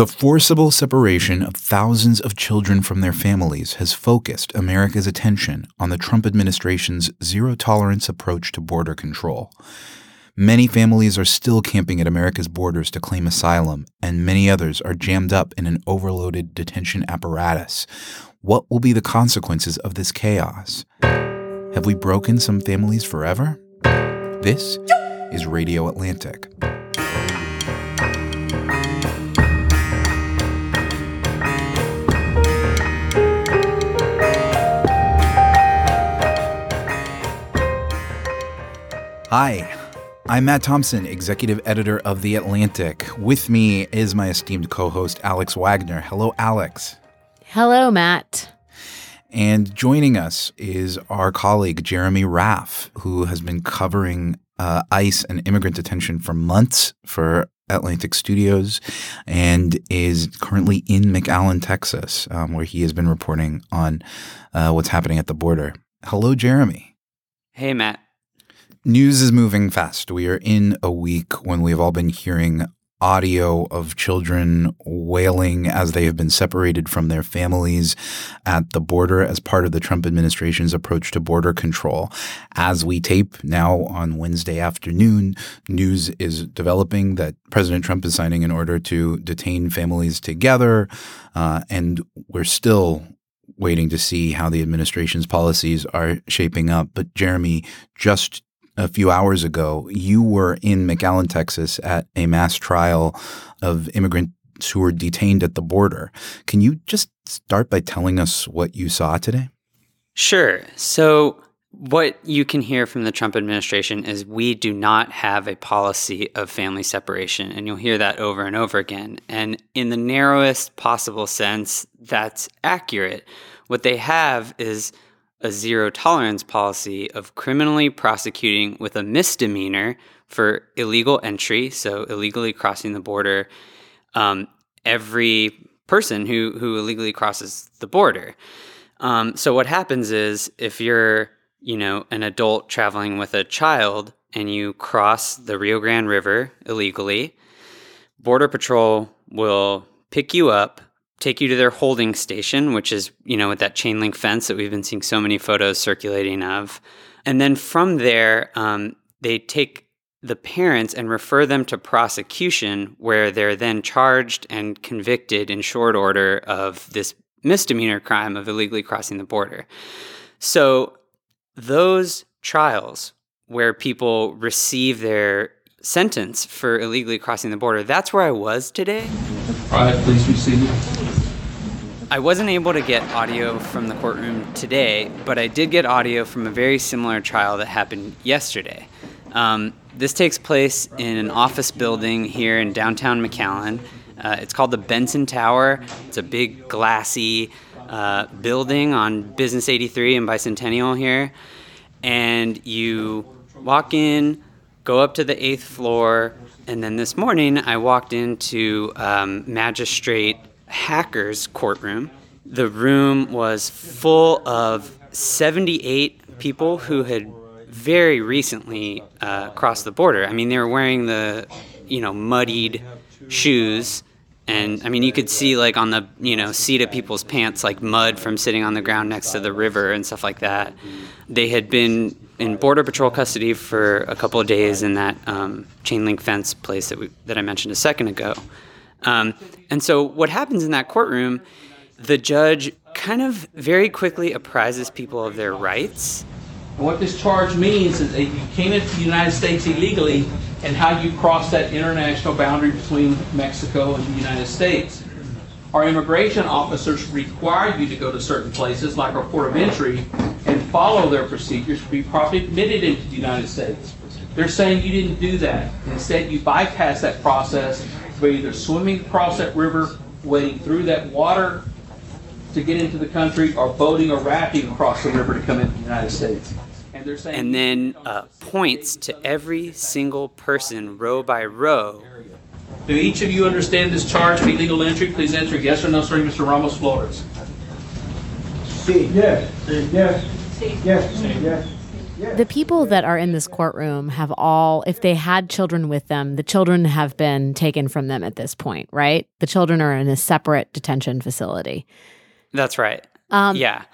The forcible separation of thousands of children from their families has focused America's attention on the Trump administration's zero tolerance approach to border control. Many families are still camping at America's borders to claim asylum, and many others are jammed up in an overloaded detention apparatus. What will be the consequences of this chaos? Have we broken some families forever? This is Radio Atlantic. Hi, I'm Matt Thompson, executive editor of The Atlantic. With me is my esteemed co host, Alex Wagner. Hello, Alex. Hello, Matt. And joining us is our colleague, Jeremy Raff, who has been covering uh, ICE and immigrant detention for months for Atlantic Studios and is currently in McAllen, Texas, um, where he has been reporting on uh, what's happening at the border. Hello, Jeremy. Hey, Matt. News is moving fast. We are in a week when we've all been hearing audio of children wailing as they have been separated from their families at the border as part of the Trump administration's approach to border control. As we tape now on Wednesday afternoon, news is developing that President Trump is signing an order to detain families together, uh, and we're still waiting to see how the administration's policies are shaping up. But Jeremy, just a few hours ago, you were in McAllen, Texas at a mass trial of immigrants who were detained at the border. Can you just start by telling us what you saw today? Sure. So, what you can hear from the Trump administration is we do not have a policy of family separation. And you'll hear that over and over again. And in the narrowest possible sense, that's accurate. What they have is a zero tolerance policy of criminally prosecuting with a misdemeanor for illegal entry, so illegally crossing the border, um, every person who who illegally crosses the border. Um, so what happens is if you're you know an adult traveling with a child and you cross the Rio Grande River illegally, Border Patrol will pick you up take you to their holding station, which is, you know, with that chain link fence that we've been seeing so many photos circulating of. And then from there, um, they take the parents and refer them to prosecution, where they're then charged and convicted in short order of this misdemeanor crime of illegally crossing the border. So, those trials where people receive their sentence for illegally crossing the border, that's where I was today. All right, please be. I wasn't able to get audio from the courtroom today, but I did get audio from a very similar trial that happened yesterday. Um, this takes place in an office building here in downtown McAllen. Uh, it's called the Bentsen Tower. It's a big glassy uh, building on Business 83 and Bicentennial here. And you walk in, go up to the eighth floor, and then this morning I walked into um, Magistrate Hacker's courtroom. The room was full of 78 people who had very recently uh, crossed the border. I mean, they were wearing the, you know, muddied shoes. And I mean, you could see like on the, you know, seat of people's pants, like mud from sitting on the ground next to the river and stuff like that. They had been in Border Patrol custody for a couple of days in that um, chain link fence place that, we, that I mentioned a second ago. Um, and so, what happens in that courtroom, the judge kind of very quickly apprises people of their rights. What this charge means is that you came into the United States illegally and how you cross that international boundary between Mexico and the United States. Our immigration officers require you to go to certain places, like our port of entry, and follow their procedures to be properly admitted into the United States. They're saying you didn't do that. Instead, you bypassed that process by either swimming across that river wading through that water to get into the country or boating or rafting across the river to come into the United States. And they're saying and then uh, points to every single person row by row. Do each of you understand this charge of illegal entry? Please answer yes or no, sorry, Mr. Ramos Flores. Sí. Yes. Yes. Yes. Yes. The people that are in this courtroom have all, if they had children with them, the children have been taken from them at this point, right? The children are in a separate detention facility. That's right. Um, yeah.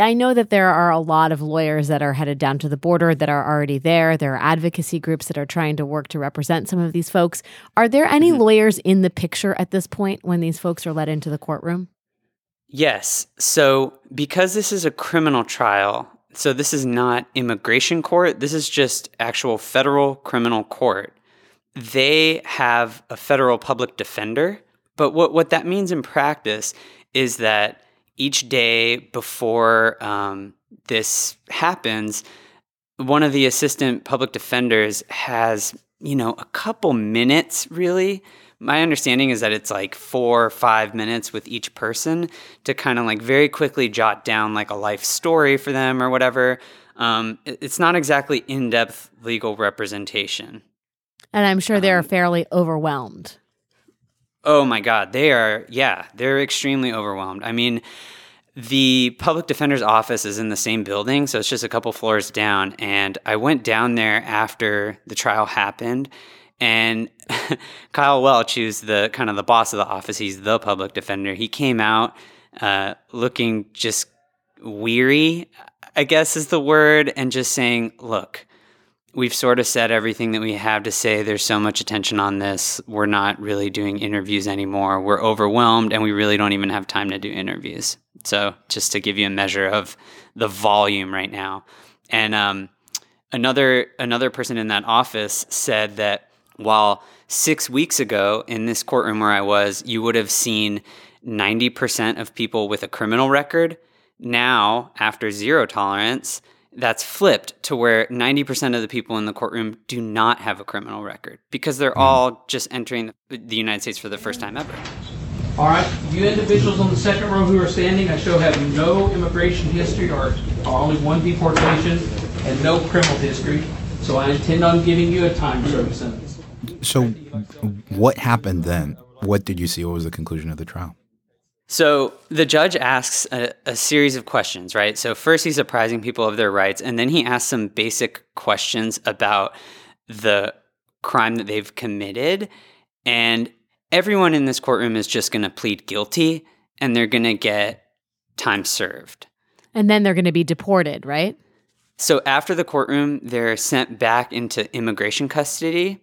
I know that there are a lot of lawyers that are headed down to the border that are already there. There are advocacy groups that are trying to work to represent some of these folks. Are there any mm-hmm. lawyers in the picture at this point when these folks are led into the courtroom? Yes. So, because this is a criminal trial, so this is not immigration court, this is just actual federal criminal court. They have a federal public defender. But what, what that means in practice is that each day before um, this happens, one of the assistant public defenders has, you know, a couple minutes really my understanding is that it's like four or five minutes with each person to kind of like very quickly jot down like a life story for them or whatever. Um, it's not exactly in depth legal representation. And I'm sure they're um, fairly overwhelmed. Oh my God. They are, yeah, they're extremely overwhelmed. I mean, the public defender's office is in the same building, so it's just a couple floors down. And I went down there after the trial happened and Kyle Welch, who's the kind of the boss of the office, he's the public defender. He came out uh, looking just weary, I guess is the word, and just saying, "Look, we've sort of said everything that we have to say. There's so much attention on this. We're not really doing interviews anymore. We're overwhelmed, and we really don't even have time to do interviews." So, just to give you a measure of the volume right now, and um, another another person in that office said that while six weeks ago in this courtroom where I was, you would have seen 90% of people with a criminal record. Now, after zero tolerance, that's flipped to where 90% of the people in the courtroom do not have a criminal record because they're hmm. all just entering the United States for the first time ever. All right, you individuals on the second row who are standing, I show have no immigration history or, or only one deportation and no criminal history. So I intend on giving you a time service sentence. So, what happened then? What did you see? What was the conclusion of the trial? So the judge asks a, a, series of questions, right? So first he's apprising people of their rights, and then he asks some basic questions about the crime that they've committed. And everyone in this courtroom is just going to plead guilty, and they're going to get time served. And then they're going to be deported, right? So after the courtroom, they're sent back into immigration custody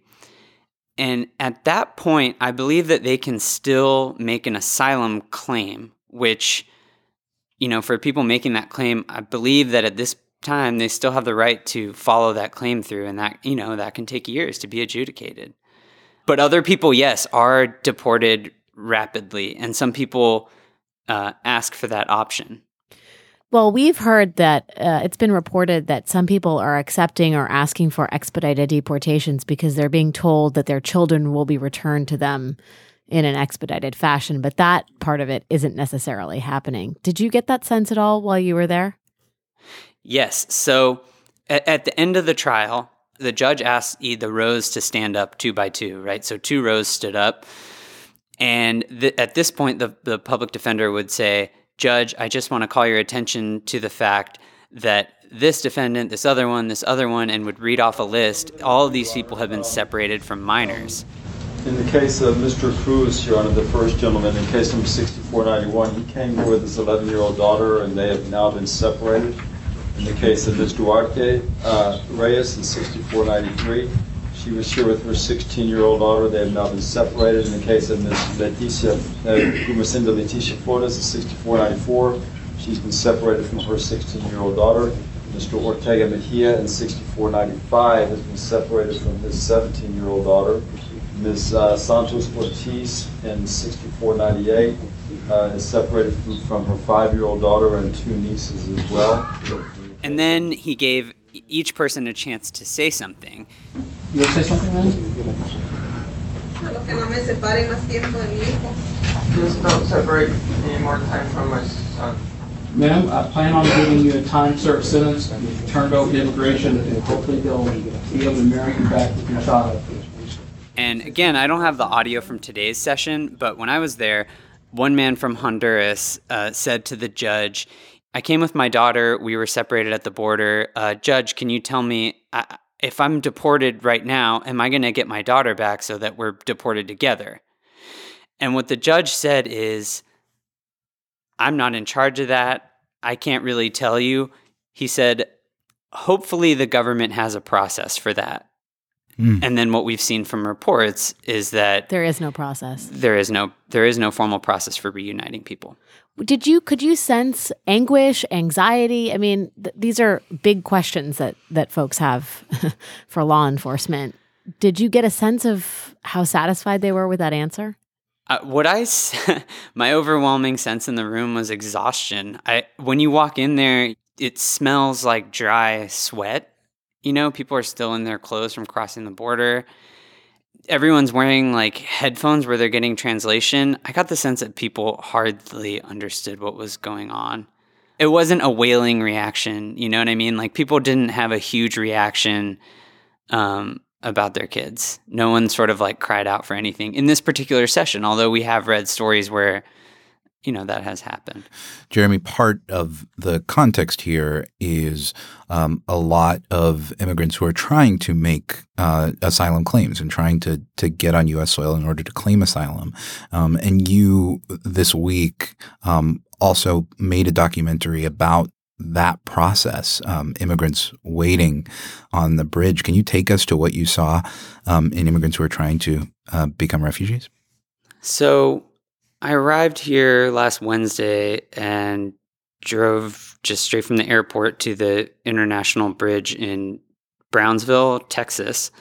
and at that point, I believe that they can still make an asylum claim, which, you know, for people making that claim, I believe that at this time they still have the right to follow that claim through. And that, you know, that can take years to be adjudicated. But other people, yes, are deported rapidly. And some people uh, ask for that option. Well, we've heard that uh, it's been reported that some people are accepting or asking for expedited deportations because they're being told that their children will be returned to them in an expedited fashion, but that part of it isn't necessarily happening. Did you get that sense at all while you were there? Yes. So at, at the end of the trial, the judge asked the rows to stand up two by two, right? So two rows stood up. And th- at this point, the, the public defender would say, Judge, I just want to call your attention to the fact that this defendant, this other one, this other one, and would read off a list. All of these people have been separated from minors. In the case of Mr. Cruz, Your Honor, the first gentleman, in case number 6491, he came here with his 11 year old daughter and they have now been separated. In the case of Ms. Duarte uh, Reyes in 6493, she was here with her 16-year-old daughter. They have now been separated. In the case of Ms. Leticia uh, Leticia Flores, 6494, she's been separated from her 16-year-old daughter. Mr. Ortega Mejia in 6495 has been separated from his 17-year-old daughter. Ms. Uh, Santos Ortiz in 6498 uh, is separated from, from her five-year-old daughter and two nieces as well. And then he gave each person a chance to say something. You say something, man? Please don't separate any more time from my son. Ma'am, I plan on giving you a time served sentence. You've turned over to immigration, and hopefully they'll be able to marry you back with your child. And again, I don't have the audio from today's session, but when I was there, one man from Honduras uh, said to the judge, I came with my daughter. We were separated at the border. Uh, judge, can you tell me uh, if I'm deported right now, am I going to get my daughter back so that we're deported together? And what the judge said is, I'm not in charge of that. I can't really tell you. He said, hopefully the government has a process for that. Mm. And then what we've seen from reports is that there is no process. There is no there is no formal process for reuniting people. Did you could you sense anguish, anxiety? I mean, th- these are big questions that that folks have for law enforcement. Did you get a sense of how satisfied they were with that answer? Uh, what I my overwhelming sense in the room was exhaustion. I when you walk in there, it smells like dry sweat you know, people are still in their clothes from crossing the border. Everyone's wearing like headphones where they're getting translation. I got the sense that people hardly understood what was going on. It wasn't a wailing reaction, you know what I mean? Like people didn't have a huge reaction um, about their kids. No one sort of like cried out for anything in this particular session, although we have read stories where you know that has happened. Jeremy, part of the context here is um, a lot of immigrants who are trying to make uh, asylum claims and trying to to get on U.S. soil in order to claim asylum. Um, and you this week um, also made a documentary about that process, um, immigrants waiting on the bridge. Can you take us to what you saw um, in immigrants who are trying to uh, become refugees? So I arrived here last Wednesday and drove just straight from the airport to the International Bridge in Brownsville, Texas.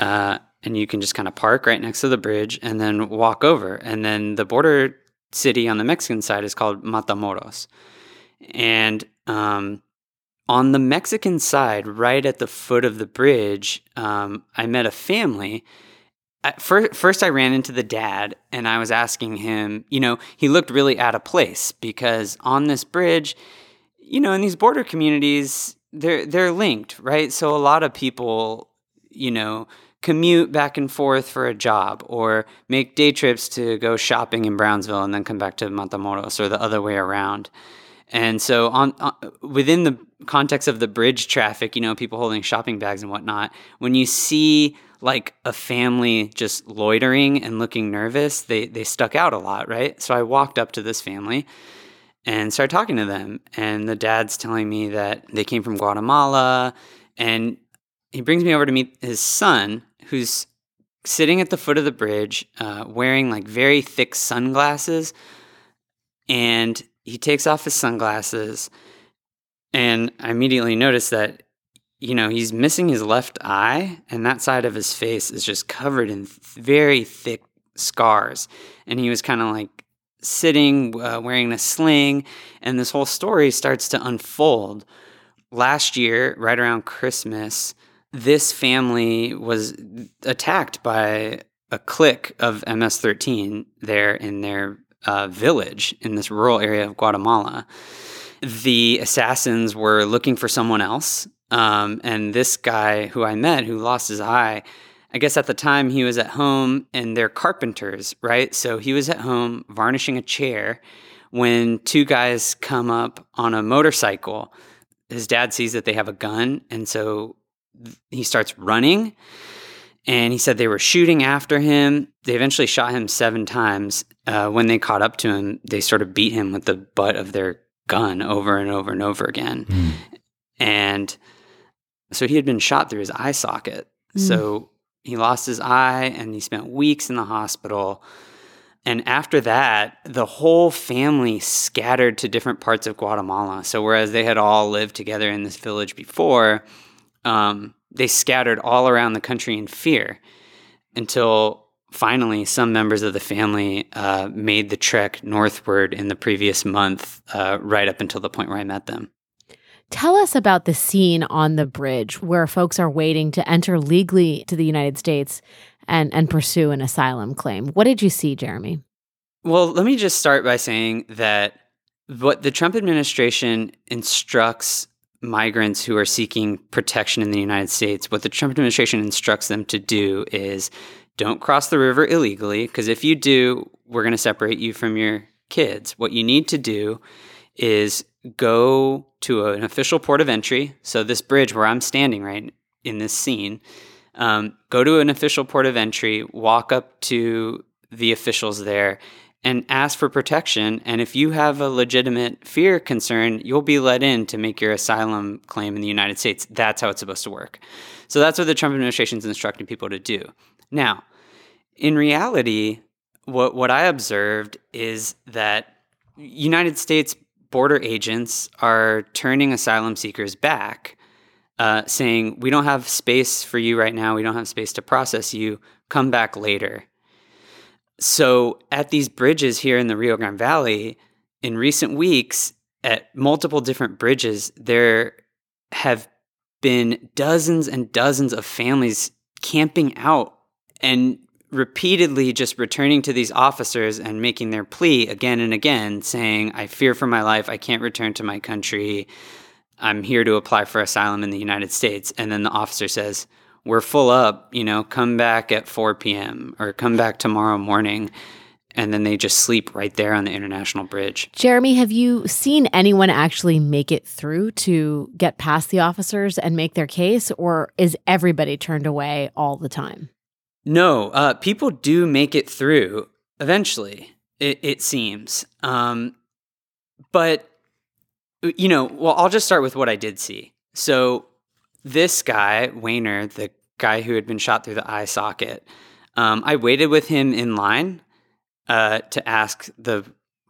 Uh, and you can just kind of park right next to the bridge and then walk over. And then the border city on the Mexican side is called Matamoros. And um, on the Mexican side, right at the foot of the bridge, um, I met a family first, first I ran into the dad and I was asking him, you know, he looked really out of place because on this bridge, you know, in these border communities, they're they're linked, right? So a lot of people, you know, commute back and forth for a job or make day trips to go shopping in Brownsville and then come back to Matamoros or the other way around. And so on, on, within the context of the bridge traffic, you know, people holding shopping bags and whatnot, when you see like a family just loitering and looking nervous, they they stuck out a lot, right? So I walked up to this family and started talking to them. And the dad's telling me that they came from Guatemala. And he brings me over to meet his son, who's sitting at the foot of the bridge, uh, wearing like very thick sunglasses. And he takes off his sunglasses. And I immediately noticed that you know, he's missing his left eye, and that side of his face is just covered in th- very thick scars. And he was kind of like sitting, uh, wearing a sling, and this whole story starts to unfold. Last year, right around Christmas, this family was attacked by a clique of MS 13 there in their uh, village in this rural area of Guatemala. The assassins were looking for someone else um, and this guy who I met who lost his eye, I guess at the time he was at home and they're carpenters, right? So he was at home varnishing a chair when two guys come up on a motorcycle. His dad sees that they have a gun. And so he starts running. And he said they were shooting after him. They eventually shot him seven times. Uh, when they caught up to him, they sort of beat him with the butt of their gun over and over and over again. Mm. And so he had been shot through his eye socket. Mm. So he lost his eye and he spent weeks in the hospital. And after that, the whole family scattered to different parts of Guatemala. So whereas they had all lived together in this village before, um, they scattered all around the country in fear until finally some members of the family uh, made the trek northward in the previous month, uh, right up until the point where I met them. Tell us about the scene on the bridge where folks are waiting to enter legally to the United States and, and pursue an asylum claim. What did you see, Jeremy? Well, let me just start by saying that what the Trump administration instructs migrants who are seeking protection in the United States, what the Trump administration instructs them to do is don't cross the river illegally, because if you do, we're going to separate you from your kids. What you need to do is go to an official port of entry. So, this bridge where I'm standing right in this scene, um, go to an official port of entry, walk up to the officials there, and ask for protection. And if you have a legitimate fear concern, you'll be let in to make your asylum claim in the United States. That's how it's supposed to work. So that's what the Trump administration is instructing people to do. Now, in reality, what what I observed is that United States border agents are turning asylum seekers back, uh, saying, "We don't have space for you right now. We don't have space to process you. Come back later." So, at these bridges here in the Rio Grande Valley, in recent weeks, at multiple different bridges, there have been dozens and dozens of families camping out and repeatedly just returning to these officers and making their plea again and again, saying, I fear for my life. I can't return to my country. I'm here to apply for asylum in the United States. And then the officer says, we're full up, you know, come back at 4 p.m. or come back tomorrow morning. And then they just sleep right there on the international bridge. Jeremy, have you seen anyone actually make it through to get past the officers and make their case, or is everybody turned away all the time? No, uh, people do make it through eventually, it, it seems. Um, but, you know, well, I'll just start with what I did see. So, this guy, Wayner, the guy who had been shot through the eye socket. Um, I waited with him in line uh, to ask the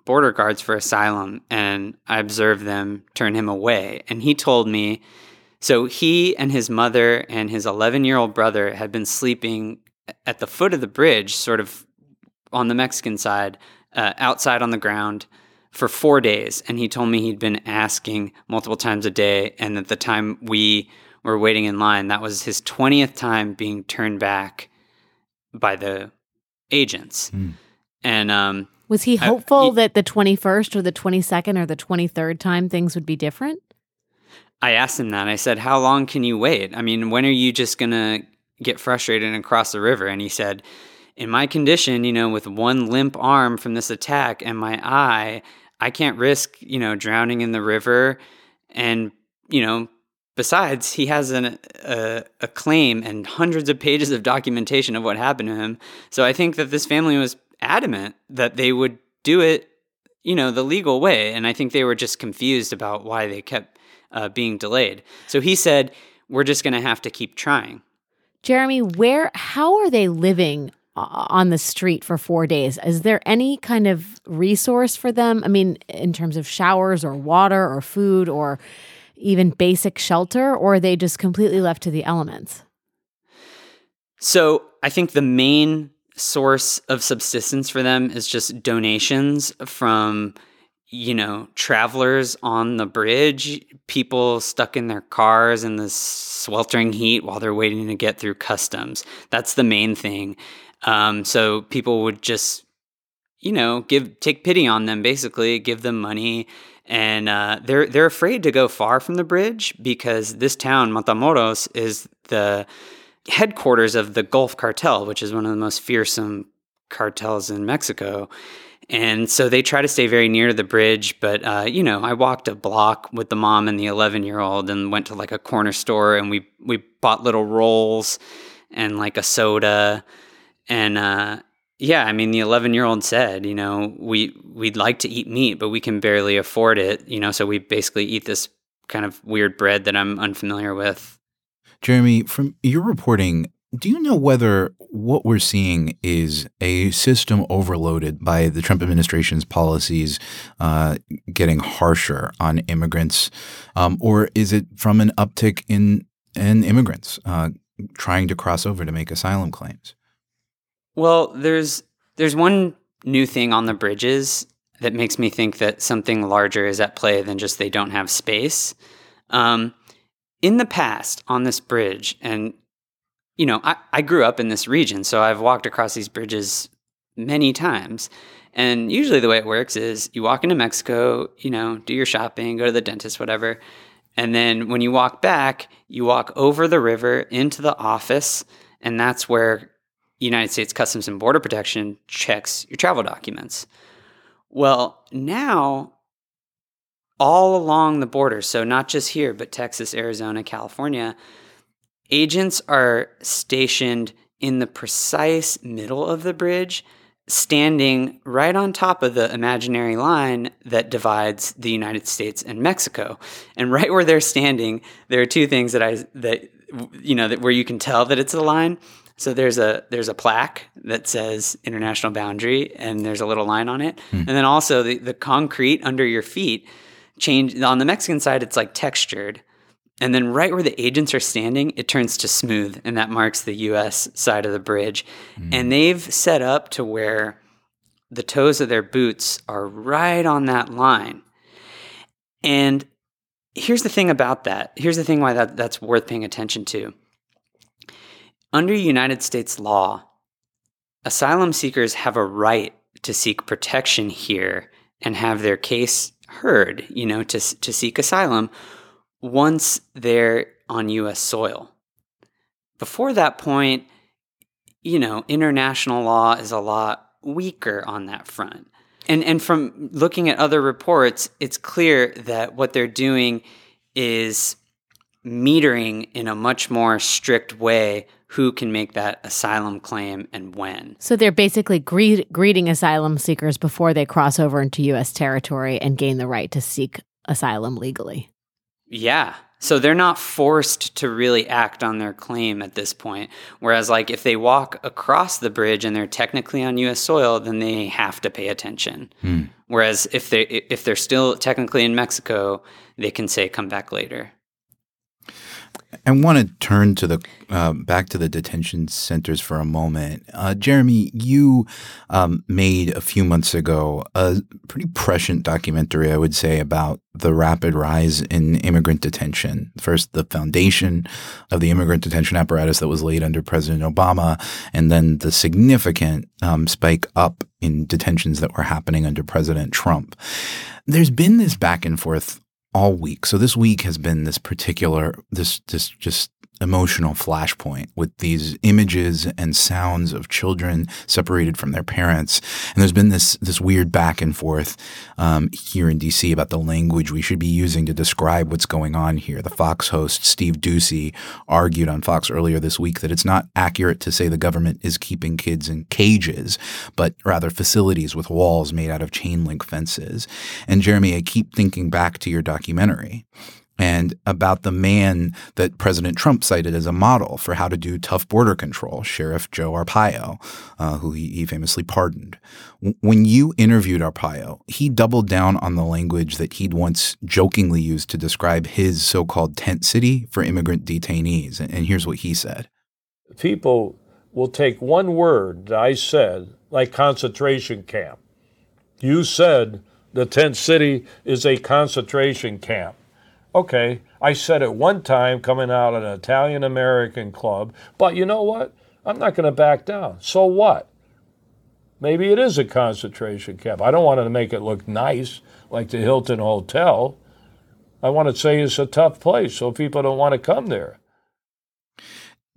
border guards for asylum, and I observed them turn him away. And he told me so he and his mother and his 11 year old brother had been sleeping at the foot of the bridge, sort of on the Mexican side, uh, outside on the ground for four days. And he told me he'd been asking multiple times a day, and at the time we were waiting in line. That was his 20th time being turned back by the agents. Mm. And um, was he hopeful I, he, that the 21st or the 22nd or the 23rd time things would be different? I asked him that. I said, How long can you wait? I mean, when are you just going to get frustrated and cross the river? And he said, In my condition, you know, with one limp arm from this attack and my eye, I can't risk, you know, drowning in the river and, you know, Besides, he has an, a, a claim and hundreds of pages of documentation of what happened to him. So I think that this family was adamant that they would do it, you know, the legal way. And I think they were just confused about why they kept uh, being delayed. So he said, "We're just going to have to keep trying." Jeremy, where? How are they living uh, on the street for four days. Is there any kind of resource for them? I mean, in terms of showers or water or food or even basic shelter, or are they just completely left to the elements? So I think the main source of subsistence for them is just donations from you know travelers on the bridge people stuck in their cars in the sweltering heat while they're waiting to get through customs. That's the main thing. Um, so people would just you know give take pity on them basically give them money. And uh, they're they're afraid to go far from the bridge because this town Matamoros is the headquarters of the Gulf Cartel, which is one of the most fearsome cartels in Mexico. And so they try to stay very near the bridge. But, uh, you know, I walked a block with the mom and the 11 year old and went to like a corner store and we, we bought little rolls and like a soda. And, uh, yeah, I mean, the 11 year old said, you know, we we'd like to eat meat, but we can barely afford it, you know, so we basically eat this kind of weird bread that I'm unfamiliar with. Jeremy, from your reporting, do you know whether what we're seeing is a system overloaded by the Trump administration's policies uh, getting harsher on immigrants, um, or is it from an uptick in in immigrants uh, trying to cross over to make asylum claims? Well, there's there's one new thing on the bridges that makes me think that something larger is at play than just they don't have space. Um, in the past, on this bridge, and you know, I, I grew up in this region, so I've walked across these bridges many times. And usually the way it works is you walk into Mexico, you know, do your shopping, go to the dentist, whatever. And then when you walk back, you walk over the river into the office, and that's where United States Customs and Border Protection checks your travel documents. Well, now all along the border, so not just here, but Texas, Arizona, California, agents are stationed in the precise middle of the bridge, standing right on top of the imaginary line that divides the United States and Mexico. And right where they're standing, there are two things that I that you know that where you can tell that it's a line. So there's a there's a plaque that says international boundary and there's a little line on it. Hmm. And then also the, the concrete under your feet change on the Mexican side it's like textured. And then right where the agents are standing, it turns to smooth and that marks the US side of the bridge. Hmm. And they've set up to where the toes of their boots are right on that line. And here's the thing about that. Here's the thing why that, that's worth paying attention to under United States law, asylum seekers have a right to seek protection here and have their case heard, you know, to, to seek asylum once they're on US soil. Before that point, you know, international law is a lot weaker on that front. And and from looking at other reports, it's clear that what they're doing is metering in a much more strict way who can make that asylum claim and when. So they're basically greet- greeting asylum seekers before they cross over into U.S. territory and gain the right to seek asylum legally. Yeah. So they're not forced to really act on their claim at this point. Whereas, like, if they walk across the bridge and they're technically on U.S. soil, then they have to pay attention. Hmm. Whereas if they if they're still technically in Mexico, they can say come back later. I want to turn to the uh, back to the detention centers for a moment. Uh, Jeremy, you um, made a few months ago a pretty prescient documentary, I would say, about the rapid rise in immigrant detention. First, the foundation of the immigrant detention apparatus that was laid under President Obama, and then the significant um, spike up in detentions that were happening under President Trump. There's been this back and forth all week. So this week has been this particular this this just emotional flashpoint with these images and sounds of children separated from their parents. And there's been this this weird back and forth um, here in DC about the language we should be using to describe what's going on here. The Fox host Steve Doocy argued on Fox earlier this week that it's not accurate to say the government is keeping kids in cages, but rather facilities with walls made out of chain link fences. And Jeremy, I keep thinking back to your documentary and about the man that President Trump cited as a model for how to do tough border control, Sheriff Joe Arpaio, uh, who he, he, famously pardoned. When you interviewed Arpaio, he doubled down on the language that he'd once jokingly used to describe his so called tent city for immigrant detainees. And, and here's what he said People will take one word that I said, like concentration camp. You said the tent city is a concentration camp. Okay, I said it one time coming out of an Italian American club, but you know what? I'm not going to back down. So what? Maybe it is a concentration camp. I don't want to make it look nice like the Hilton Hotel. I want to say it's a tough place so people don't want to come there.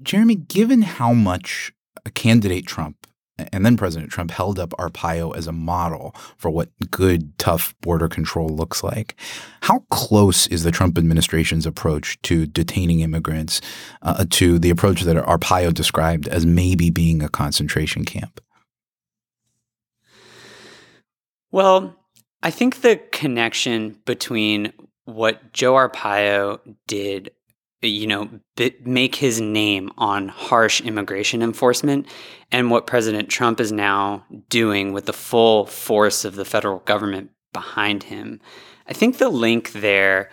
Jeremy, given how much a candidate Trump and then President Trump held up Arpaio as a model for what good, tough border control looks like. How close is the Trump administration's approach to detaining immigrants uh, to the approach that Arpaio described as maybe being a concentration camp? Well, I think the connection between what Joe Arpaio did you know, make his name on harsh immigration enforcement and what President Trump is now doing with the full force of the federal government behind him. I think the link there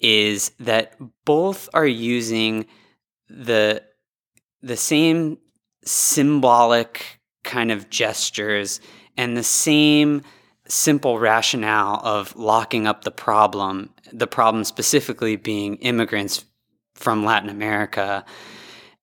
is that both are using the the same symbolic kind of gestures and the same simple rationale of locking up the problem, the problem specifically being immigrants from Latin America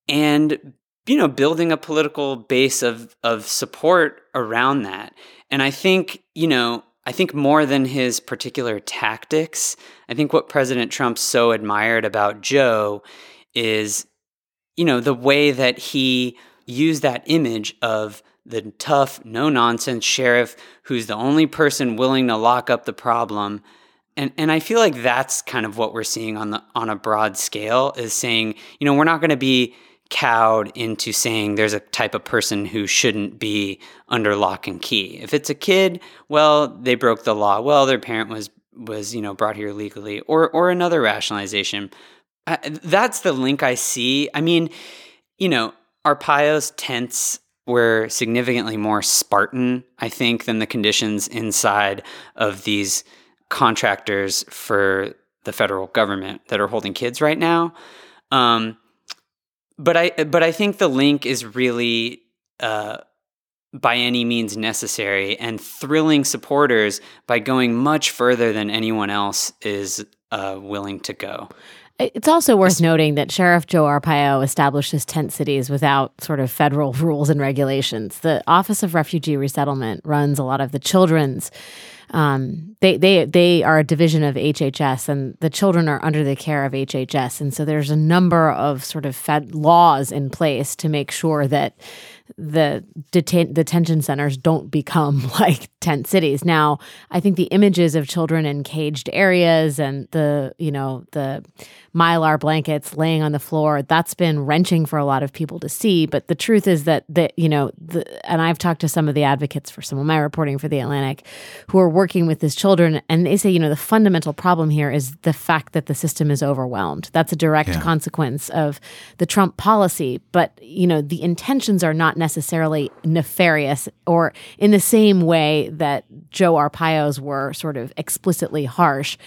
and you know, building a political base of of support around that. And I think, you know, I think more than his particular tactics, I think what President Trump so admired about Joe is, you know, the way that he used that image of the tough, no nonsense sheriff who's the only person willing to lock up the problem. And and I feel like that's kind of what we're seeing on the on a broad scale is saying, you know, we're not going to be cowed into saying there's a type of person who shouldn't be under lock and key. If it's a kid, well, they broke the law. Well, their parent was was you know brought here legally, or or another rationalization. That's the link I see. I mean, you know, Arpaio's tents were significantly more Spartan, I think, than the conditions inside of these contractors for the federal government that are holding kids right now. Um, but I but I think the link is really uh, by any means necessary and thrilling supporters by going much further than anyone else is uh, willing to go. It's also worth noting that Sheriff Joe Arpaio establishes tent cities without sort of federal rules and regulations. The Office of Refugee Resettlement runs a lot of the children's um, they they they are a division of HHS, and the children are under the care of HHS, and so there's a number of sort of fed laws in place to make sure that the detain- detention centers don't become like tent cities. Now, I think the images of children in caged areas and the, you know, the mylar blankets laying on the floor, that's been wrenching for a lot of people to see, but the truth is that that, you know, the and I've talked to some of the advocates for some of my reporting for the Atlantic who are working with these children and they say, you know, the fundamental problem here is the fact that the system is overwhelmed. That's a direct yeah. consequence of the Trump policy, but you know, the intentions are not necessarily nefarious or in the same way that Joe Arpaio's were sort of explicitly harsh.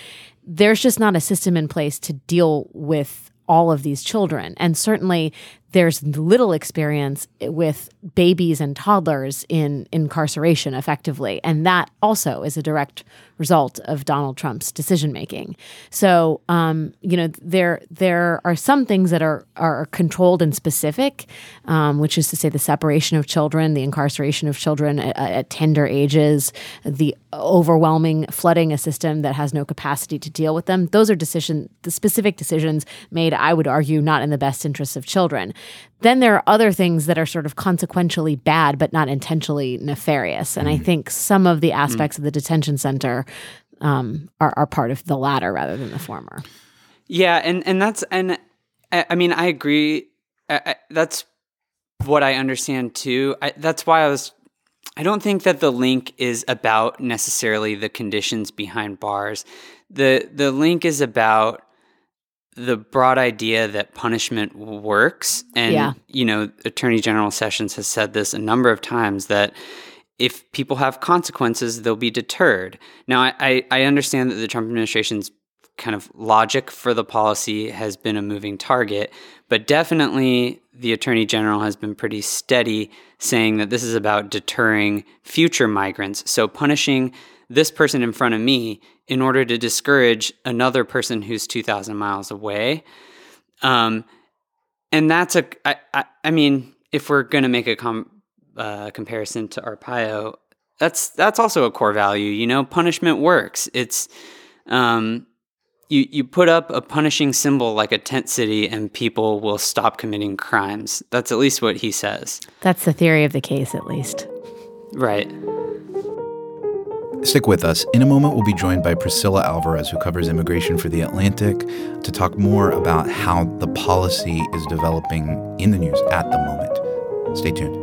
There's just not a system in place to deal with all of these children. And certainly there's little experience with babies and toddlers in incarceration effectively. And that also is a direct result of Donald Trump's decision making. So, um, you know, there there are some things that are are controlled and specific, um, which is to say the separation of children, the incarceration of children at, at tender ages, the overwhelming flooding a system that has no capacity to deal with them. Those are decision the specific decisions made, I would argue, not in the best interests of children. Then there are other things that are sort of consequentially bad, but not intentionally nefarious. And mm. I think some of the mm. aspects mm. of the detention center um, are, are part of the latter rather than the former. Yeah, and and that's and I, I mean I agree. I, I, that's what I understand too. that's why I was. I don't think that the link is about necessarily the conditions behind bars. the The link is about the broad idea that punishment works. And, yeah. you know, Attorney General Sessions has said this a number of times that if people have consequences, they'll be deterred. Now, I, I, I understand that the Trump administration's kind of logic for the policy has been a moving target, but definitely the Attorney General has been pretty steady saying that this is about deterring future migrants. So punishing this person in front of me in order to discourage another person who's 2,000 miles away. Um, and that's a, I, I, I mean, if we're going to make a com, uh, comparison to Arpaio, that's that's also a core value. You know, punishment works. It's um, you you put up a punishing symbol like a tent city, and people will stop committing crimes. That's at least what he says. That's the theory of the case, at least. Right. Stick with us. In a moment, we'll be joined by Priscilla Alvarez, who covers immigration for The Atlantic, to talk more about how the policy is developing in the news at the moment. Stay tuned.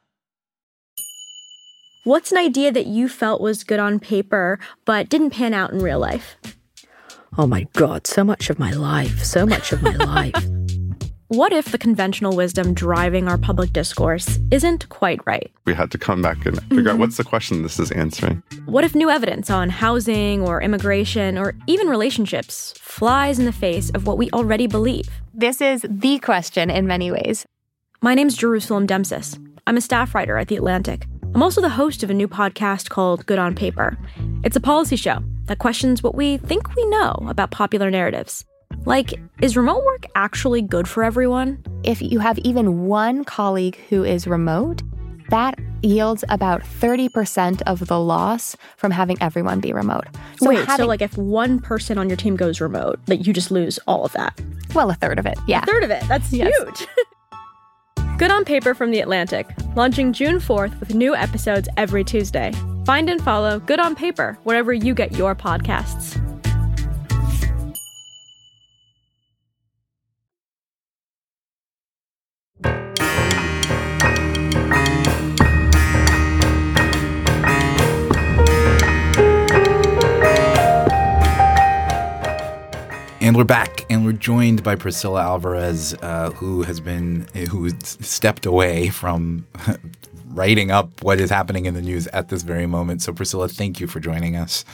What's an idea that you felt was good on paper but didn't pan out in real life? Oh my God, so much of my life, so much of my life. What if the conventional wisdom driving our public discourse isn't quite right? We had to come back and figure mm-hmm. out what's the question this is answering. What if new evidence on housing or immigration or even relationships flies in the face of what we already believe? This is the question in many ways. My name's Jerusalem Demsas. I'm a staff writer at The Atlantic. I'm also the host of a new podcast called Good on Paper. It's a policy show that questions what we think we know about popular narratives. Like, is remote work actually good for everyone? If you have even one colleague who is remote, that yields about 30% of the loss from having everyone be remote. So Wait, having, so like if one person on your team goes remote, like you just lose all of that? Well, a third of it, yeah. A third of it. That's yes. huge. Good on Paper from The Atlantic, launching June 4th with new episodes every Tuesday. Find and follow Good on Paper wherever you get your podcasts. And we're back, and we're joined by Priscilla Alvarez, uh, who has been who stepped away from writing up what is happening in the news at this very moment. So, Priscilla, thank you for joining us.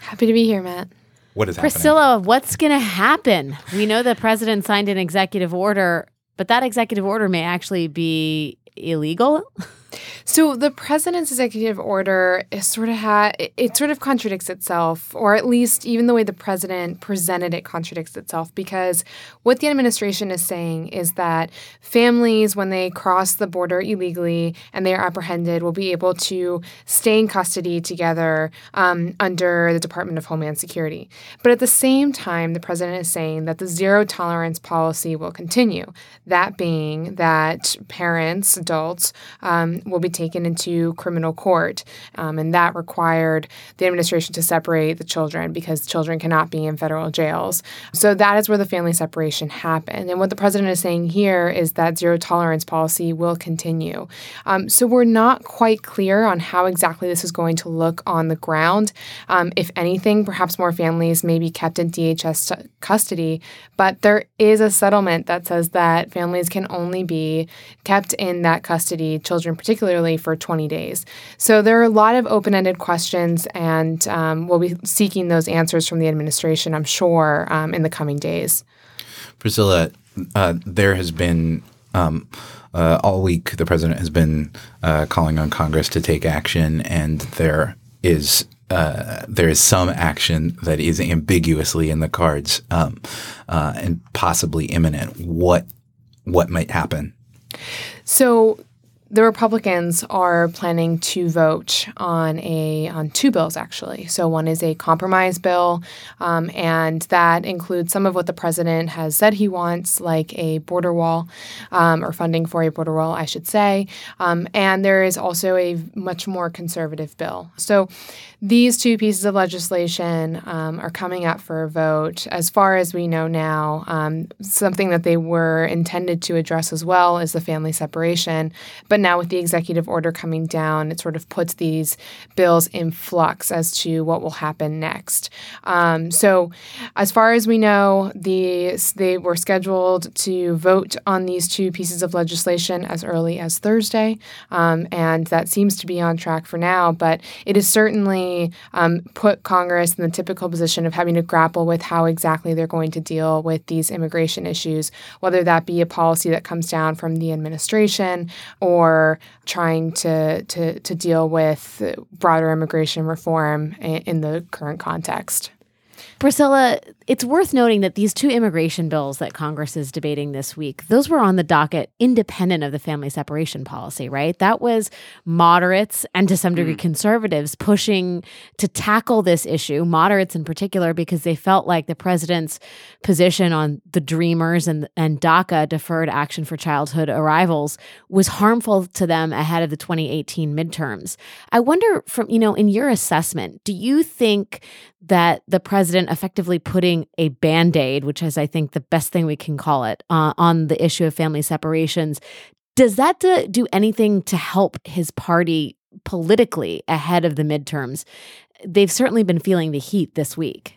Happy to be here, Matt. What is happening? Priscilla, happening? what's going to happen? We know the president signed an executive order, but that executive order may actually be illegal. So the president's executive order is sort of ha- it sort of contradicts itself, or at least even the way the president presented it contradicts itself. Because what the administration is saying is that families, when they cross the border illegally and they are apprehended, will be able to stay in custody together um, under the Department of Homeland Security. But at the same time, the president is saying that the zero tolerance policy will continue. That being that parents, adults, um, will be taken into criminal court. Um, and that required the administration to separate the children because children cannot be in federal jails. So that is where the family separation happened. And what the president is saying here is that zero tolerance policy will continue. Um, so we're not quite clear on how exactly this is going to look on the ground. Um, if anything, perhaps more families may be kept in DHS custody, but there is a settlement that says that families can only be kept in that custody, children particularly for 20 days. So there are a lot of open ended questions, and um, we'll be seeking those answers from the administration, I'm sure, um, in the coming days. Priscilla, uh, there has been. Um, uh, all week, the president has been uh, calling on Congress to take action, and there is uh, there is some action that is ambiguously in the cards um, uh, and possibly imminent. What what might happen? So the Republicans are planning to vote on a on two bills actually. So one is a compromise bill, um, and that includes some of what the president has said he wants, like a border wall um, or funding for a border wall, I should say. Um, and there is also a much more conservative bill. So these two pieces of legislation um, are coming up for a vote. As far as we know now, um, something that they were intended to address as well is the family separation. But now, with the executive order coming down, it sort of puts these bills in flux as to what will happen next. Um, so, as far as we know, these they were scheduled to vote on these two pieces of legislation as early as Thursday, um, and that seems to be on track for now. But it is certainly um, put Congress in the typical position of having to grapple with how exactly they're going to deal with these immigration issues, whether that be a policy that comes down from the administration or trying to, to, to deal with broader immigration reform in the current context. Priscilla, it's worth noting that these two immigration bills that Congress is debating this week, those were on the docket independent of the family separation policy, right? That was moderates and to some degree mm. conservatives pushing to tackle this issue, moderates in particular, because they felt like the president's position on the Dreamers and, and DACA, Deferred Action for Childhood Arrivals, was harmful to them ahead of the 2018 midterms. I wonder from, you know, in your assessment, do you think that the president president effectively putting a band aid, which is, I think, the best thing we can call it, uh, on the issue of family separations. Does that do, do anything to help his party politically ahead of the midterms? They've certainly been feeling the heat this week.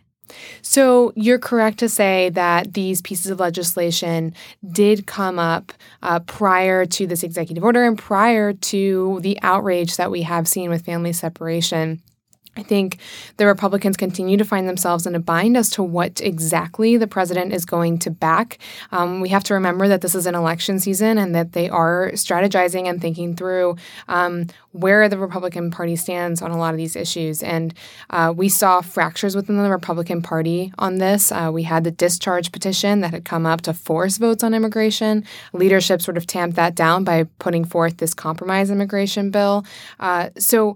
So you're correct to say that these pieces of legislation did come up uh, prior to this executive order and prior to the outrage that we have seen with family separation. I think the Republicans continue to find themselves in a bind as to what exactly the president is going to back. Um, we have to remember that this is an election season and that they are strategizing and thinking through um, where the Republican Party stands on a lot of these issues. And uh, we saw fractures within the Republican Party on this. Uh, we had the discharge petition that had come up to force votes on immigration. Leadership sort of tamped that down by putting forth this compromise immigration bill. Uh, so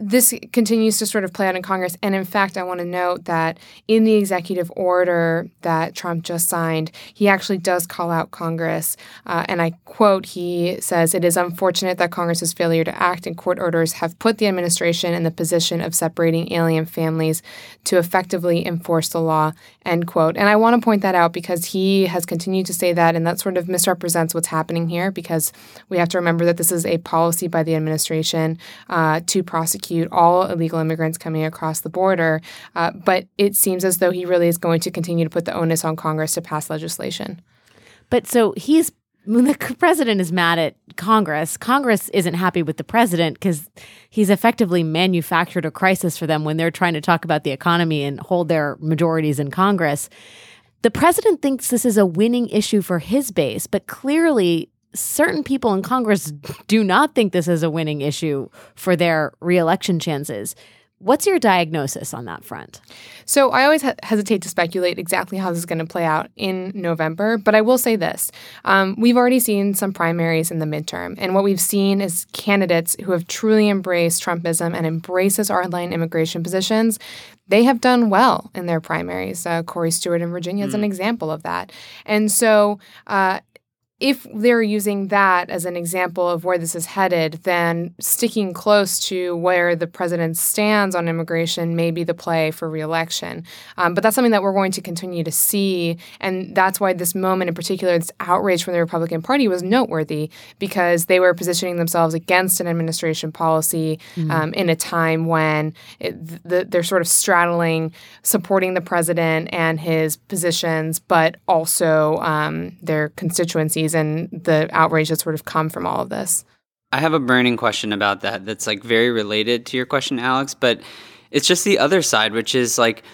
this continues to sort of play out in Congress. And in fact, I want to note that in the executive order that Trump just signed, he actually does call out Congress. Uh, and I quote, he says, It is unfortunate that Congress's failure to act in court orders have put the administration in the position of separating alien families to effectively enforce the law, end quote. And I want to point that out because he has continued to say that, and that sort of misrepresents what's happening here because we have to remember that this is a policy by the administration uh, to prosecute prosecute all illegal immigrants coming across the border. Uh, but it seems as though he really is going to continue to put the onus on Congress to pass legislation. But so he's when the president is mad at Congress, Congress isn't happy with the president because he's effectively manufactured a crisis for them when they're trying to talk about the economy and hold their majorities in Congress. The president thinks this is a winning issue for his base, but clearly certain people in Congress do not think this is a winning issue for their reelection chances. What's your diagnosis on that front? So, I always hesitate to speculate exactly how this is going to play out in November, but I will say this. Um, we've already seen some primaries in the midterm, and what we've seen is candidates who have truly embraced Trumpism and embraces hardline immigration positions. They have done well in their primaries. Uh, Corey Stewart in Virginia is mm. an example of that. And so, uh, if they're using that as an example of where this is headed, then sticking close to where the president stands on immigration may be the play for reelection. Um, but that's something that we're going to continue to see. And that's why this moment in particular, this outrage from the Republican Party was noteworthy because they were positioning themselves against an administration policy mm-hmm. um, in a time when it, the, they're sort of straddling supporting the president and his positions, but also um, their constituencies and the outrage that sort of come from all of this. I have a burning question about that that's like very related to your question, Alex, but it's just the other side, which is like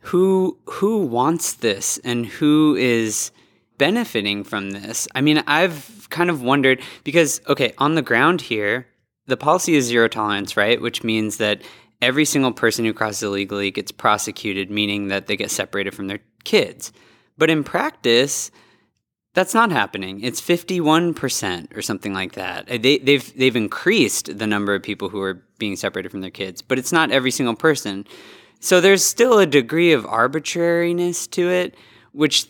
who who wants this and who is benefiting from this? I mean, I've kind of wondered because okay, on the ground here, the policy is zero tolerance, right? Which means that every single person who crosses illegally gets prosecuted, meaning that they get separated from their kids. But in practice, that's not happening. It's 51% or something like that. Uh, they, they've, they've increased the number of people who are being separated from their kids, but it's not every single person. So there's still a degree of arbitrariness to it, which,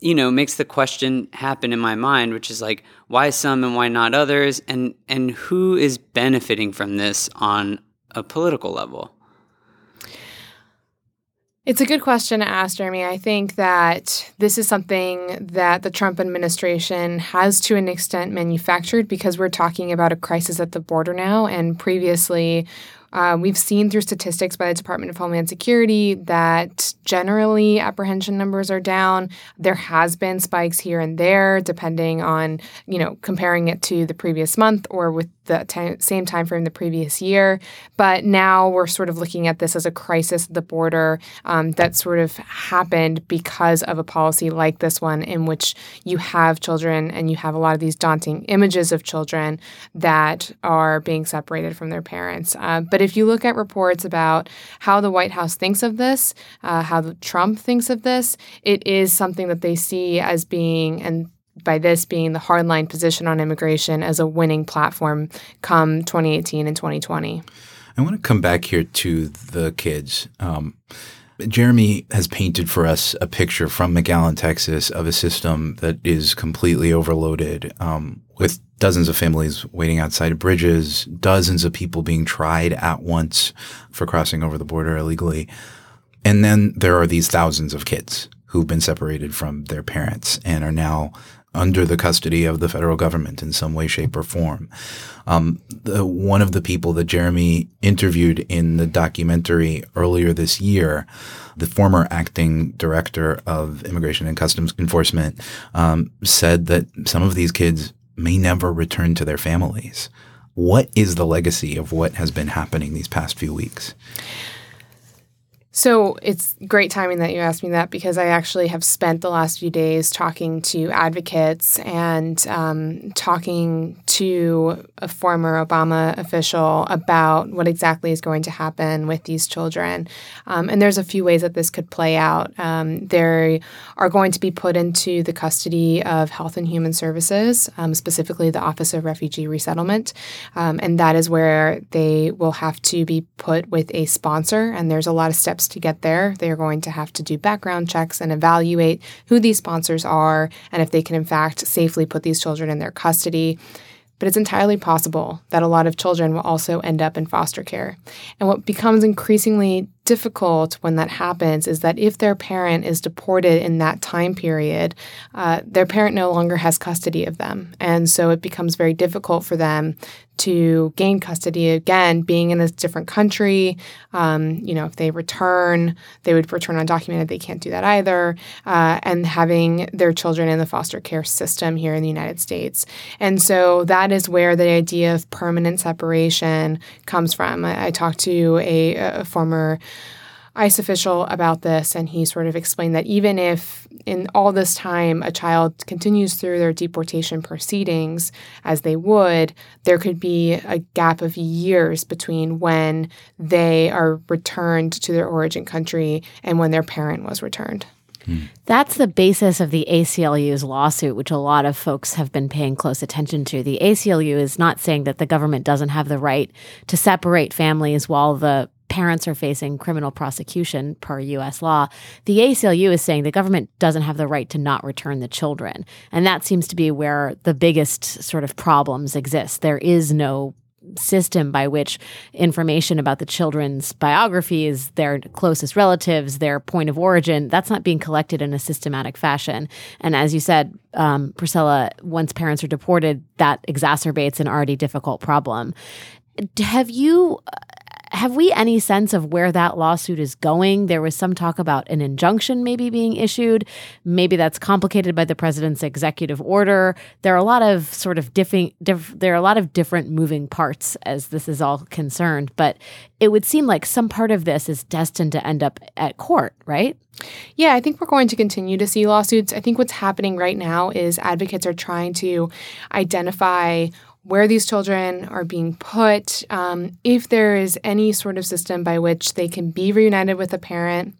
you know, makes the question happen in my mind, which is like, why some and why not others? And, and who is benefiting from this on a political level? It's a good question to ask, Jeremy. I think that this is something that the Trump administration has to an extent manufactured because we're talking about a crisis at the border now. And previously, uh, we've seen through statistics by the Department of Homeland Security that generally apprehension numbers are down. There has been spikes here and there, depending on you know comparing it to the previous month or with the t- same time frame the previous year. But now we're sort of looking at this as a crisis at the border um, that sort of happened because of a policy like this one, in which you have children and you have a lot of these daunting images of children that are being separated from their parents. Uh, but if you look at reports about how the White House thinks of this, uh, how Trump thinks of this, it is something that they see as being, and by this being the hardline position on immigration as a winning platform come 2018 and 2020. I want to come back here to the kids. Um, Jeremy has painted for us a picture from McAllen, Texas, of a system that is completely overloaded um, with dozens of families waiting outside of bridges, dozens of people being tried at once for crossing over the border illegally. And then there are these thousands of kids who've been separated from their parents and are now under the custody of the federal government in some way, shape, or form. Um, the, one of the people that Jeremy interviewed in the documentary earlier this year, the former acting director of Immigration and Customs Enforcement, um, said that some of these kids may never return to their families. What is the legacy of what has been happening these past few weeks? So it's great timing that you asked me that because I actually have spent the last few days talking to advocates and um, talking to a former Obama official about what exactly is going to happen with these children. Um, and there's a few ways that this could play out. Um, they are going to be put into the custody of Health and Human Services, um, specifically the Office of Refugee Resettlement. Um, and that is where they will have to be put with a sponsor. And there's a lot of steps to get there. They are going to have to do background checks and evaluate who these sponsors are and if they can, in fact, safely put these children in their custody. But it's entirely possible that a lot of children will also end up in foster care. And what becomes increasingly difficult when that happens is that if their parent is deported in that time period, uh, their parent no longer has custody of them. And so it becomes very difficult for them to gain custody again, being in a different country. Um, you know, if they return, they would return undocumented. They can't do that either. Uh, and having their children in the foster care system here in the United States. And so that is where the idea of permanent separation comes from. I, I talked to a, a former ICE official about this, and he sort of explained that even if in all this time a child continues through their deportation proceedings as they would, there could be a gap of years between when they are returned to their origin country and when their parent was returned. That's the basis of the ACLU's lawsuit, which a lot of folks have been paying close attention to. The ACLU is not saying that the government doesn't have the right to separate families while the parents are facing criminal prosecution per US law, the ACLU is saying the government doesn't have the right to not return the children. And that seems to be where the biggest sort of problems exist. There is no system by which information about the children's biographies, their closest relatives, their point of origin, that's not being collected in a systematic fashion. And as you said, um, Priscilla, once parents are deported, that exacerbates an already difficult problem. Have you have we any sense of where that lawsuit is going? There was some talk about an injunction maybe being issued. Maybe that's complicated by the president's executive order. There are a lot of sort of different diff- there are a lot of different moving parts as this is all concerned, but it would seem like some part of this is destined to end up at court, right? Yeah, I think we're going to continue to see lawsuits. I think what's happening right now is advocates are trying to identify where these children are being put, um, if there is any sort of system by which they can be reunited with a parent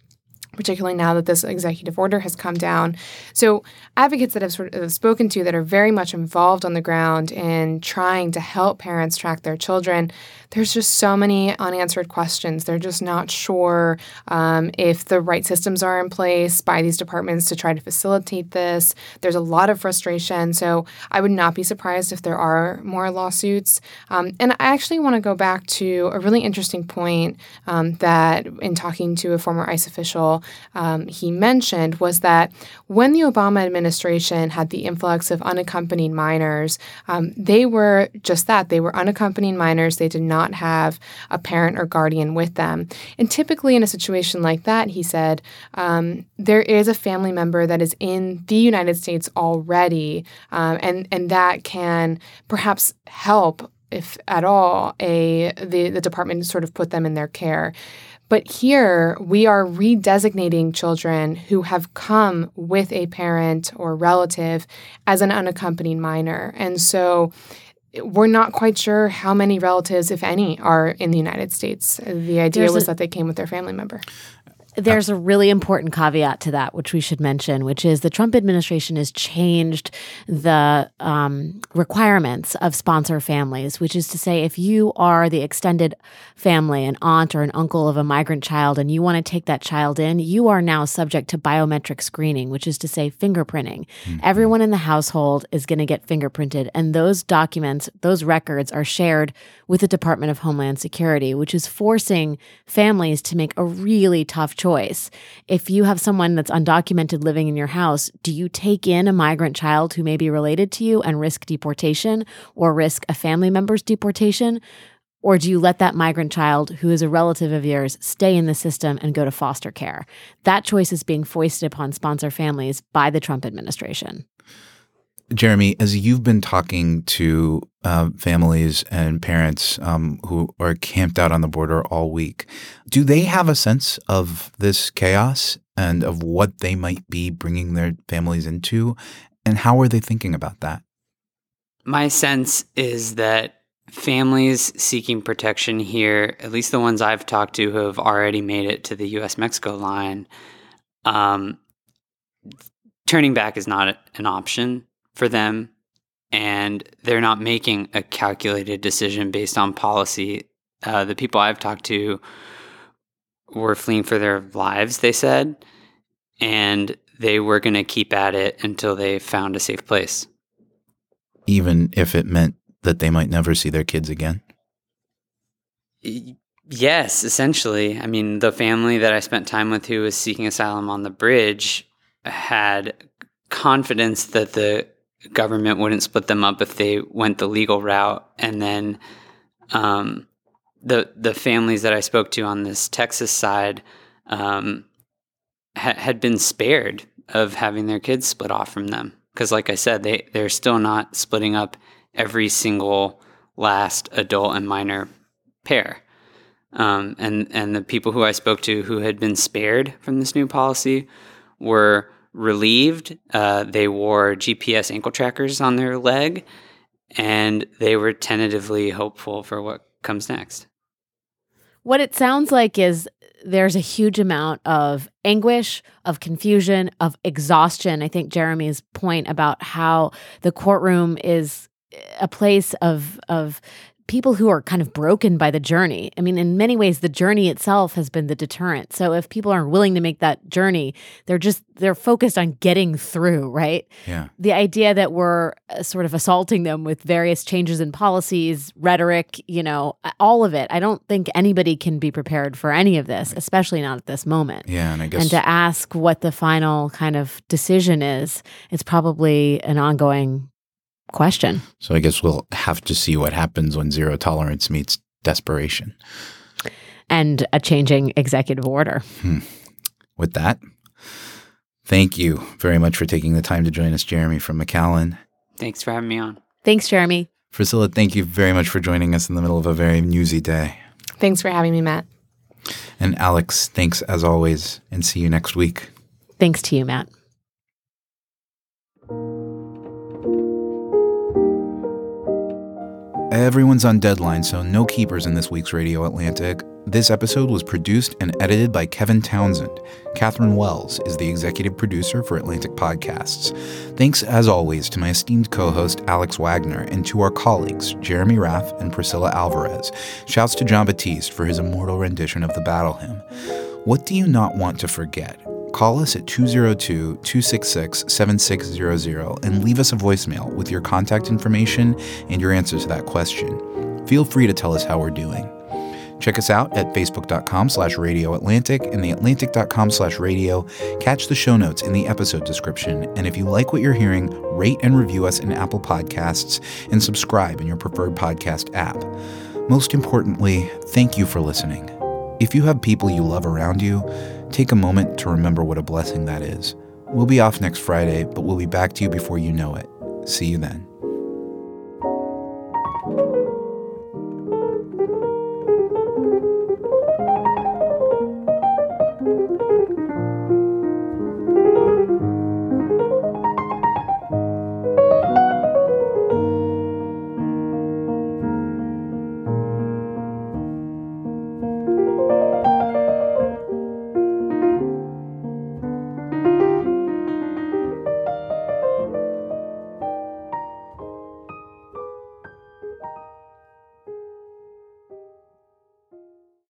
particularly now that this executive order has come down. So, advocates that I've sort of spoken to that are very much involved on the ground in trying to help parents track their children, there's just so many unanswered questions. They're just not sure um, if the right systems are in place by these departments to try to facilitate this. There's a lot of frustration. So, I would not be surprised if there are more lawsuits. Um, and I actually want to go back to a really interesting point um, that, in talking to a former ICE official, um, he mentioned was that when the Obama administration had the influx of unaccompanied minors, um, they were just that. They were unaccompanied minors. They did not have a parent or guardian with them. And typically, in a situation like that, he said, um, there is a family member that is in the United States already, um, and, and that can perhaps help if at all, a the, the department sort of put them in their care. But here we are redesignating children who have come with a parent or relative as an unaccompanied minor. And so we're not quite sure how many relatives, if any, are in the United States. The idea There's was a, that they came with their family member. There's a really important caveat to that, which we should mention, which is the Trump administration has changed the um, requirements of sponsor families, which is to say, if you are the extended family, an aunt or an uncle of a migrant child, and you want to take that child in, you are now subject to biometric screening, which is to say, fingerprinting. Mm-hmm. Everyone in the household is going to get fingerprinted, and those documents, those records are shared with the Department of Homeland Security, which is forcing families to make a really tough choice choice. If you have someone that's undocumented living in your house, do you take in a migrant child who may be related to you and risk deportation or risk a family member's deportation? Or do you let that migrant child, who is a relative of yours, stay in the system and go to foster care? That choice is being foisted upon sponsor families by the Trump administration. Jeremy, as you've been talking to uh, families and parents um, who are camped out on the border all week, do they have a sense of this chaos and of what they might be bringing their families into? And how are they thinking about that? My sense is that families seeking protection here, at least the ones I've talked to who have already made it to the US Mexico line, um, turning back is not an option for them. And they're not making a calculated decision based on policy. Uh, the people I've talked to were fleeing for their lives, they said, and they were going to keep at it until they found a safe place. Even if it meant that they might never see their kids again? Yes, essentially. I mean, the family that I spent time with who was seeking asylum on the bridge had confidence that the government wouldn't split them up if they went the legal route. And then um, the the families that I spoke to on this Texas side um, ha- had been spared of having their kids split off from them because, like I said, they they're still not splitting up every single last adult and minor pair. Um, and and the people who I spoke to who had been spared from this new policy were relieved. Uh, they wore GPS ankle trackers on their leg, and they were tentatively hopeful for what comes next. What it sounds like is there's a huge amount of anguish, of confusion, of exhaustion. I think Jeremy's point about how the courtroom is a place of of people who are kind of broken by the journey. I mean, in many ways, the journey itself has been the deterrent. So if people aren't willing to make that journey, they're just they're focused on getting through, right? Yeah. The idea that we're uh, sort of assaulting them with various changes in policies, rhetoric, you know, all of it. I don't think anybody can be prepared for any of this, especially not at this moment. Yeah, and I guess and to ask what the final kind of decision is, it's probably an ongoing question. So I guess we'll have to see what happens when zero tolerance meets desperation. And a changing executive order. Hmm. With that, thank you very much for taking the time to join us, Jeremy from McAllen. Thanks for having me on. Thanks, Jeremy. Priscilla, thank you very much for joining us in the middle of a very newsy day. Thanks for having me, Matt. And Alex, thanks as always, and see you next week. Thanks to you, Matt. Everyone's on deadline, so no keepers in this week's Radio Atlantic. This episode was produced and edited by Kevin Townsend. Catherine Wells is the executive producer for Atlantic Podcasts. Thanks, as always, to my esteemed co host Alex Wagner and to our colleagues Jeremy Raff and Priscilla Alvarez. Shouts to Jon Batiste for his immortal rendition of the battle hymn. What do you not want to forget? Call us at 202 266 7600 and leave us a voicemail with your contact information and your answer to that question. Feel free to tell us how we're doing. Check us out at facebook.com slash radio Atlantic and theatlantic.com slash radio. Catch the show notes in the episode description. And if you like what you're hearing, rate and review us in Apple Podcasts and subscribe in your preferred podcast app. Most importantly, thank you for listening. If you have people you love around you, take a moment to remember what a blessing that is. We'll be off next Friday, but we'll be back to you before you know it. See you then.